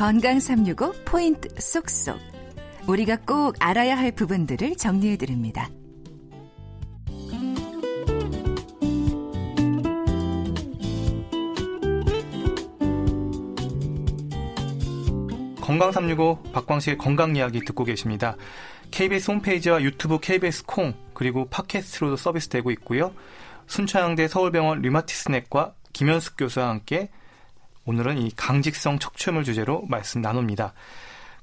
건강 365 포인트 쏙쏙. 우리가 꼭 알아야 할 부분들을 정리해 드립니다. 건강 365 박광식의 건강 이야기 듣고 계십니다. KBS 홈페이지와 유튜브 KBS 콩 그리고 팟캐스트로도 서비스되고 있고요. 순천향대 서울병원 류마티스넷과 김현숙 교수와 함께 오늘은 이 강직성 척추염을 주제로 말씀 나눕니다.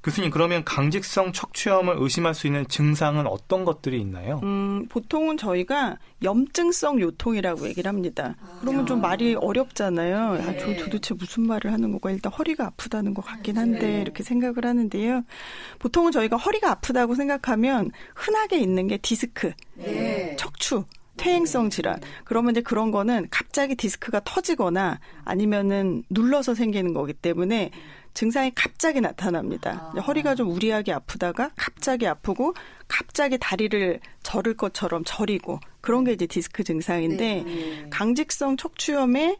교수님 그러면 강직성 척추염을 의심할 수 있는 증상은 어떤 것들이 있나요? 음, 보통은 저희가 염증성 요통이라고 얘기를 합니다. 그러면 좀 말이 어렵잖아요. 네. 아, 저 도대체 무슨 말을 하는 거가 일단 허리가 아프다는 것 같긴 한데 네. 이렇게 생각을 하는데요. 보통은 저희가 허리가 아프다고 생각하면 흔하게 있는 게 디스크, 네. 척추, 퇴행성 질환. 그러면 이제 그런 거는 갑자기 디스크가 터지거나 아니면은 눌러서 생기는 거기 때문에 증상이 갑자기 나타납니다. 아. 허리가 좀 우리하게 아프다가 갑자기 아프고 갑자기 다리를 저를 것처럼 저리고 그런 게 이제 디스크 증상인데 네. 강직성 척추염의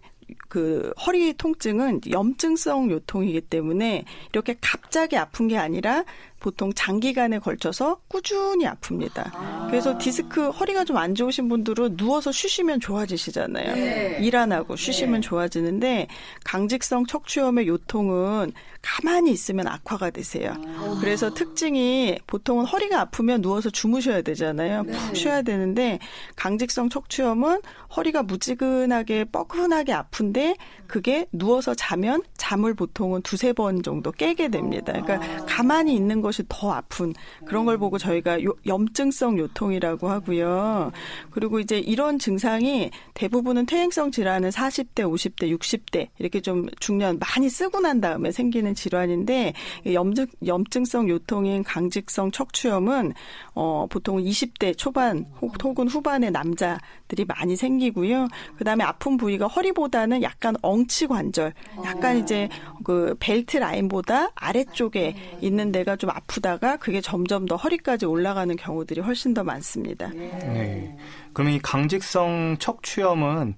그 허리 통증은 염증성 요통이기 때문에 이렇게 갑자기 아픈 게 아니라 보통 장기간에 걸쳐서 꾸준히 아픕니다. 아. 그래서 디스크 허리가 좀 안 좋으신 분들은 누워서 쉬시면 좋아지시잖아요. 네. 일안 하고 쉬시면 네. 좋아지는데 강직성 척추염의 요통은 가만히 있으면 악화가 되세요. 아. 그래서 특징이 보통은 허리가 아프면 누워서 주무셔야 되잖아요. 네. 푹 쉬어야 되는데 강직성 척추염은 허리가 무지근하게 뻐근하게 아픈데 그게 누워서 자면 잠을 보통은 두세 번 정도 깨게 됩니다. 그러니까 아. 가만히 있는 것이 더 아픈 그런 걸 보고 저희가 요, 염증성 요통이라고 하고요. 그리고 이제 이런 증상이 대부분은 퇴행성 질환은 40대, 50대, 60대 이렇게 좀 중년 많이 쓰고 난 다음에 생기는 질환인데 염증 염증성 요통인 강직성 척추염은 어 보통 20대 초반 혹은 후반의 남자들이 많이 생기고요. 그다음에 아픈 부위가 허리보다는 약간 엉치 관절, 약간 이제 그 벨트 라인보다 아래쪽에 있는 데가 좀 아프다가 그게 점점 더 허리까지 올라가는 경우들이 훨씬 더 많습니다. 네. 그러면 이 강직성 척추염은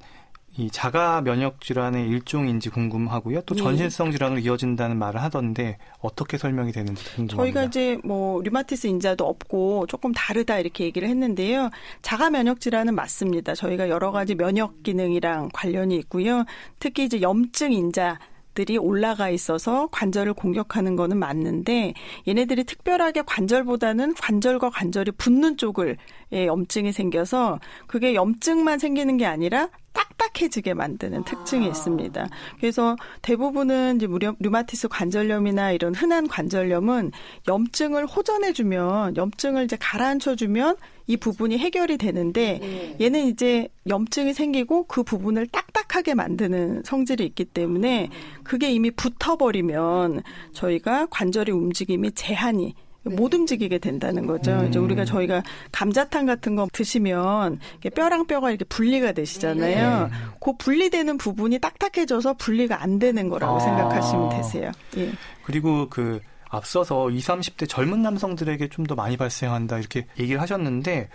이 자가 면역 질환의 일종인지 궁금하고요. 또 네. 전신성 질환으로 이어진다는 말을 하던데 어떻게 설명이 되는지 궁금합니다. 저희가 이제 뭐 류마티스 인자도 없고 조금 다르다 이렇게 얘기를 했는데요. 자가 면역 질환은 맞습니다. 저희가 여러 가지 면역 기능이랑 관련이 있고요. 특히 이제 염증 인자 들이 올라가 있어서 관절을 공격하는 거는 맞는데 얘네들이 특별하게 관절보다는 관절과 관절이 붙는 쪽을 예, 염증이 생겨서 그게 염증만 생기는 게 아니라 딱딱해지게 만드는 특징이 아. 있습니다. 그래서 대부분은 이제 류마티스 관절염이나 이런 흔한 관절염은 염증을 호전해주면 염증을 이제 가라앉혀주면 이 부분이 해결이 되는데 네. 얘는 이제 염증이 생기고 그 부분을 딱딱하게 만드는 성질이 있기 때문에 그게 이미 붙어버리면 저희가 관절의 움직임이 제한이 네. 못 움직이게 된다는 거죠. 음. 이제 우리가 저희가 감자탕 같은 거 드시면 뼈랑 뼈가 이렇게 분리가 되시잖아요. 네. 그 분리되는 부분이 딱딱해져서 분리가 안 되는 거라고 아. 생각하시면 되세요. 예. 그리고 그 앞서서 20, 30대 젊은 남성들에게 좀 더 많이 발생한다 이렇게 얘기를 하셨는데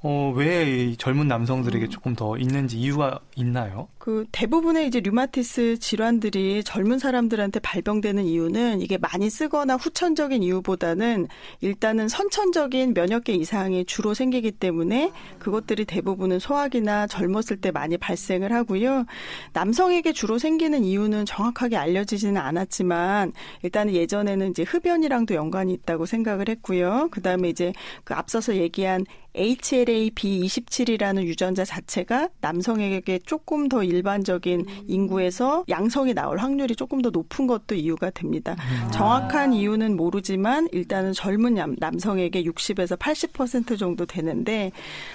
어, 왜 젊은 남성들에게 음. 조금 더 있는지 이유가 있나요? 그 대부분의 이제 류마티스 질환들이 젊은 사람들한테 발병되는 이유는 이게 많이 쓰거나 후천적인 이유보다는 일단은 선천적인 면역계 이상이 주로 생기기 때문에 그것들이 대부분은 소화기나 젊었을 때 많이 발생을 하고요. 남성에게 주로 생기는 이유는 정확하게 알려지지는 않았지만 일단은 예전에는 이제 흡연이랑도 연관이 있다고 생각을 했고요. 그다음에 이제 그 앞서서 얘기한 HLA-B27이라는 유전자 자체가 남성에게 조금 더 일반적인 음. 인구에서 양성이 나올 확률이 조금 더 높은 것도 이유가 됩니다. 음. 정확한 이유는 모르지만 일단은 젊은 남성에게 60에서 80% 정도 되는데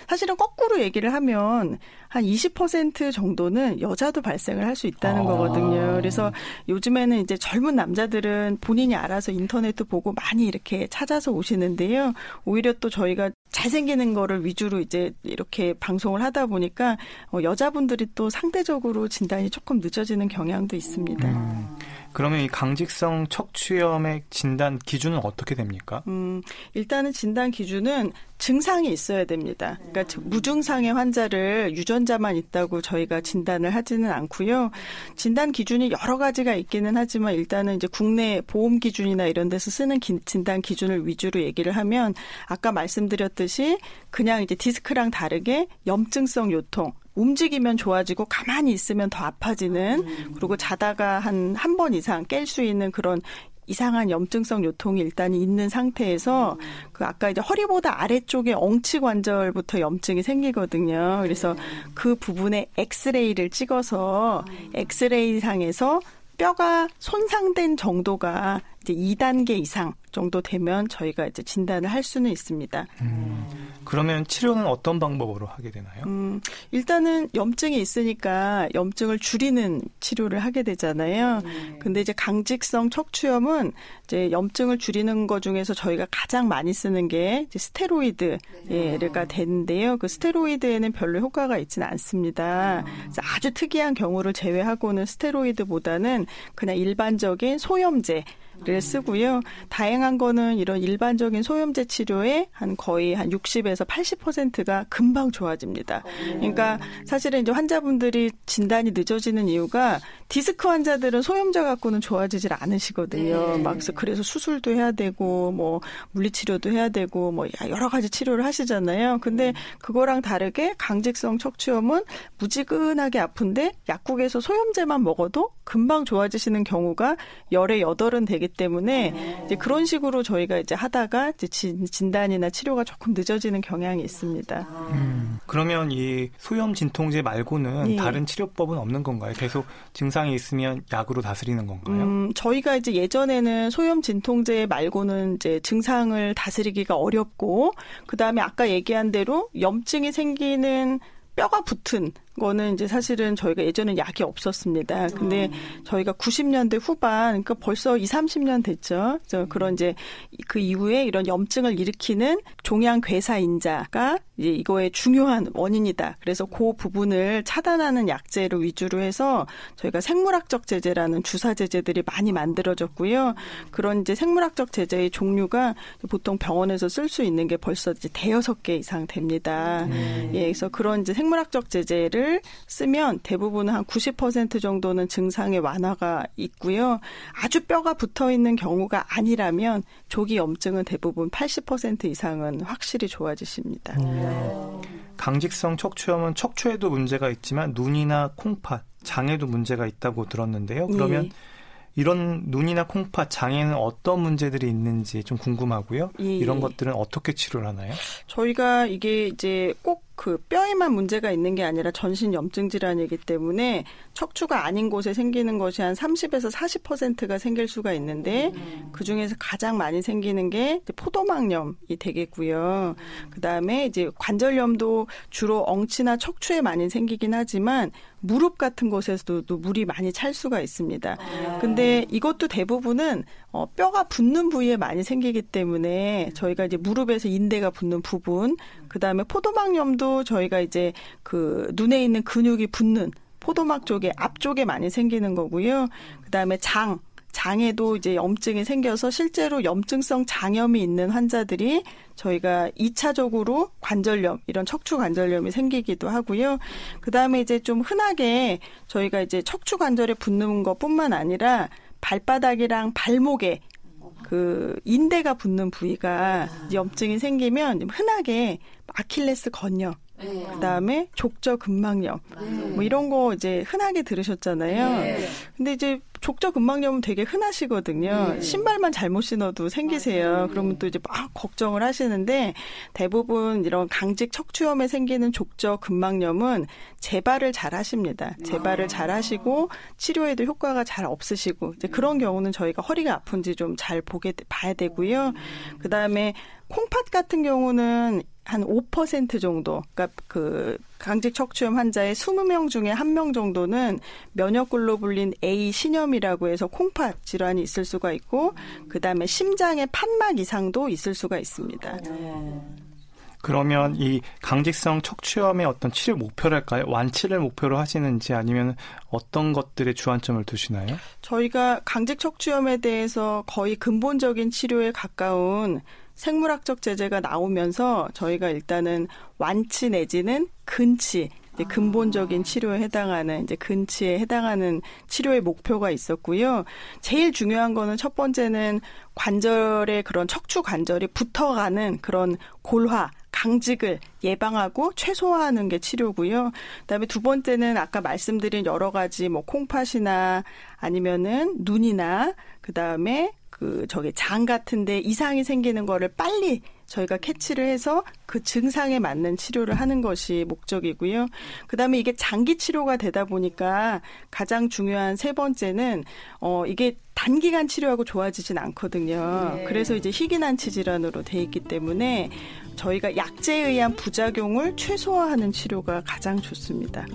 사실은 거꾸로 얘기를 하면 한 20% 정도는 여자도 발생을 할 수 있다는 아. 거거든요. 그래서 요즘에는 이제 젊은 남자들은 본인이 알아서 인터넷도 보고 많이 이렇게 찾아서 오시는데요. 오히려 또 저희가 잘생기는 거를 위주로 이제 이렇게 방송을 하다 보니까 어, 여자분들이 또 상대적으로 진단이 조금 늦어지는 경향도 있습니다. 음. 그러면 이 강직성 척추염의 진단 기준은 어떻게 됩니까? 음, 일단은 진단 기준은 증상이 있어야 됩니다. 그러니까 무증상의 환자를 유전자만 있다고 저희가 진단을 하지는 않고요. 진단 기준이 여러 가지가 있기는 하지만 일단은 이제 국내 보험 기준이나 이런 데서 쓰는 기, 진단 기준을 위주로 얘기를 하면 아까 말씀드렸듯이 그냥 이제 디스크랑 다르게 염증성 요통, 움직이면 좋아지고 가만히 있으면 더 아파지는 그리고 자다가 한 한 번 이상 깰 수 있는 그런 이상한 염증성 요통이 일단 있는 상태에서 그 아까 이제 허리보다 아래쪽에 엉치 관절부터 염증이 생기거든요. 그래서 그 부분에 엑스레이를 찍어서 엑스레이 상에서 뼈가 손상된 정도가 이제 2단계 이상 정도 되면 저희가 이제 진단을 할 수는 있습니다. 음, 그러면 치료는 어떤 방법으로 하게 되나요? 음, 일단은 염증이 있으니까 염증을 줄이는 치료를 하게 되잖아요. 네. 근데 이제 강직성 척추염은 이제 염증을 줄이는 것 중에서 저희가 가장 많이 쓰는 게 이제 스테로이드가 네. 되는데요. 그 스테로이드에는 별로 효과가 있지는 않습니다. 아. 아주 특이한 경우를 제외하고는 스테로이드보다는 그냥 일반적인 소염제 를 쓰고요. 다행한 거는 이런 일반적인 소염제 치료에 한 거의 한 60에서 80%가 금방 좋아집니다. 그러니까 사실은 이제 환자분들이 진단이 늦어지는 이유가 디스크 환자들은 소염제 갖고는 좋아지질 않으시거든요. 네. 막 그래서 수술도 해야 되고 뭐 물리치료도 해야 되고 뭐 여러 가지 치료를 하시잖아요. 근데 그거랑 다르게 강직성 척추염은 무지근하게 아픈데 약국에서 소염제만 먹어도 금방 좋아지시는 경우가 열에 여덟은 되기 때문에 이제 그런 식으로 저희가 이제 하다가 이제 진, 단이나 치료가 조금 늦어지는 경향이 있습니다. 음, 그러면 이 소염 진통제 말고는 예. 다른 치료법은 없는 건가요? 계속 증상이 있으면 약으로 다스리는 건가요? 음, 저희가 이제 예전에는 소염 진통제 말고는 이제 증상을 다스리기가 어렵고 그 다음에 아까 얘기한 대로 염증이 생기는 뼈가 붙은 거는 이제 사실은 저희가 예전엔 약이 없었습니다. 근데 저희가 90년대 후반, 그러니까 벌써 2, 30년 됐죠. 그래서 그런 이제 그 이후에 이런 염증을 일으키는 종양 괴사 인자가 이제 이거의 중요한 원인이다. 그래서 그 부분을 차단하는 약제를 위주로 해서 저희가 생물학적 제제라는 주사 제제들이 많이 만들어졌고요. 그런 이제 생물학적 제제의 종류가 보통 병원에서 쓸 수 있는 게 벌써 이제 대여섯 개 이상 됩니다. 음. 예, 그래서 그런 이제 생물학적 제제를 를 쓰면 대부분 한 90% 정도는 증상의 완화가 있고요. 아주 뼈가 붙어 있는 경우가 아니라면 조기 염증은 대부분 80% 이상은 확실히 좋아지십니다. 음. 강직성 척추염은 척추에도 문제가 있지만 눈이나 콩팥, 장에도 문제가 있다고 들었는데요. 그러면 예. 이런 눈이나 콩팥, 장에는 어떤 문제들이 있는지 좀 궁금하고요. 예. 이런 것들은 어떻게 치료를 하나요? 저희가 이게 이제 꼭 그 뼈에만 문제가 있는 게 아니라 전신 염증 질환이기 때문에 척추가 아닌 곳에 생기는 것이 한 30에서 40%가 생길 수가 있는데 음. 그 중에서 가장 많이 생기는 게 포도막염이 되겠고요. 그다음에 이제 관절염도 주로 엉치나 척추에 많이 생기긴 하지만 무릎 같은 곳에서도 물이 많이 찰 수가 있습니다. 아. 근데 이것도 대부분은 어, 뼈가 붙는 부위에 많이 생기기 때문에 저희가 이제 무릎에서 인대가 붙는 부분, 그 다음에 포도막염도 저희가 이제 그 눈에 있는 근육이 붙는 포도막 쪽에 앞쪽에 많이 생기는 거고요. 그 다음에 장, 장에도 이제 염증이 생겨서 실제로 염증성 장염이 있는 환자들이 저희가 2차적으로 관절염, 이런 척추 관절염이 생기기도 하고요. 그 다음에 이제 좀 흔하게 저희가 이제 척추 관절에 붙는 것 뿐만 아니라 발바닥이랑 발목에 그 인대가 붙는 부위가 염증이 생기면 흔하게 아킬레스 건염 네. 그다음에 족저 근막염 네. 뭐 이런 거 이제 흔하게 들으셨잖아요. 네. 근데 이제 족저 근막염은 되게 흔하시거든요. 네. 신발만 잘못 신어도 생기세요. 맞아요. 그러면 또 이제 막 걱정을 하시는데 대부분 이런 강직 척추염에 생기는 족저 근막염은 재발을 잘 하십니다. 재발을 잘 하시고 치료에도 효과가 잘 없으시고 이제 그런 경우는 저희가 허리가 아픈지 좀 잘 보게 봐야 되고요. 그다음에 콩팥 같은 경우는 한 5% 정도, 그러니까 그 강직 척추염 환자의 20명 중에 한 명 정도는 면역 글로불린 A 신염이라고 해서 콩팥 질환이 있을 수가 있고 그 다음에 심장의 판막 이상도 있을 수가 있습니다. 그러면 이 강직성 척추염의 어떤 치료 목표랄까요? 완치를 목표로 하시는지 아니면 어떤 것들에 주안점을 두시나요? 저희가 강직 척추염에 대해서 거의 근본적인 치료에 가까운 생물학적 제재가 나오면서 저희가 일단은 완치 내지는 근치 이제 근본적인 치료에 해당하는 이제 근치에 해당하는 치료의 목표가 있었고요. 제일 중요한 거는 첫 번째는 관절의 그런 척추 관절이 붙어가는 그런 골화 강직을 예방하고 최소화하는 게 치료고요. 그다음에 두 번째는 아까 말씀드린 여러 가지 뭐 콩팥이나 아니면은 눈이나 그다음에 그 저기 장 같은데 이상이 생기는 거를 빨리 저희가 캐치를 해서 그 증상에 맞는 치료를 하는 것이 목적이고요. 그다음에 이게 장기 치료가 되다 보니까 가장 중요한 세 번째는 어 이게 단기간 치료하고 좋아지진 않거든요. 네. 그래서 이제 희귀난치 질환으로 돼 있기 때문에 저희가 약제에 의한 부작용을 최소화하는 치료가 가장 좋습니다.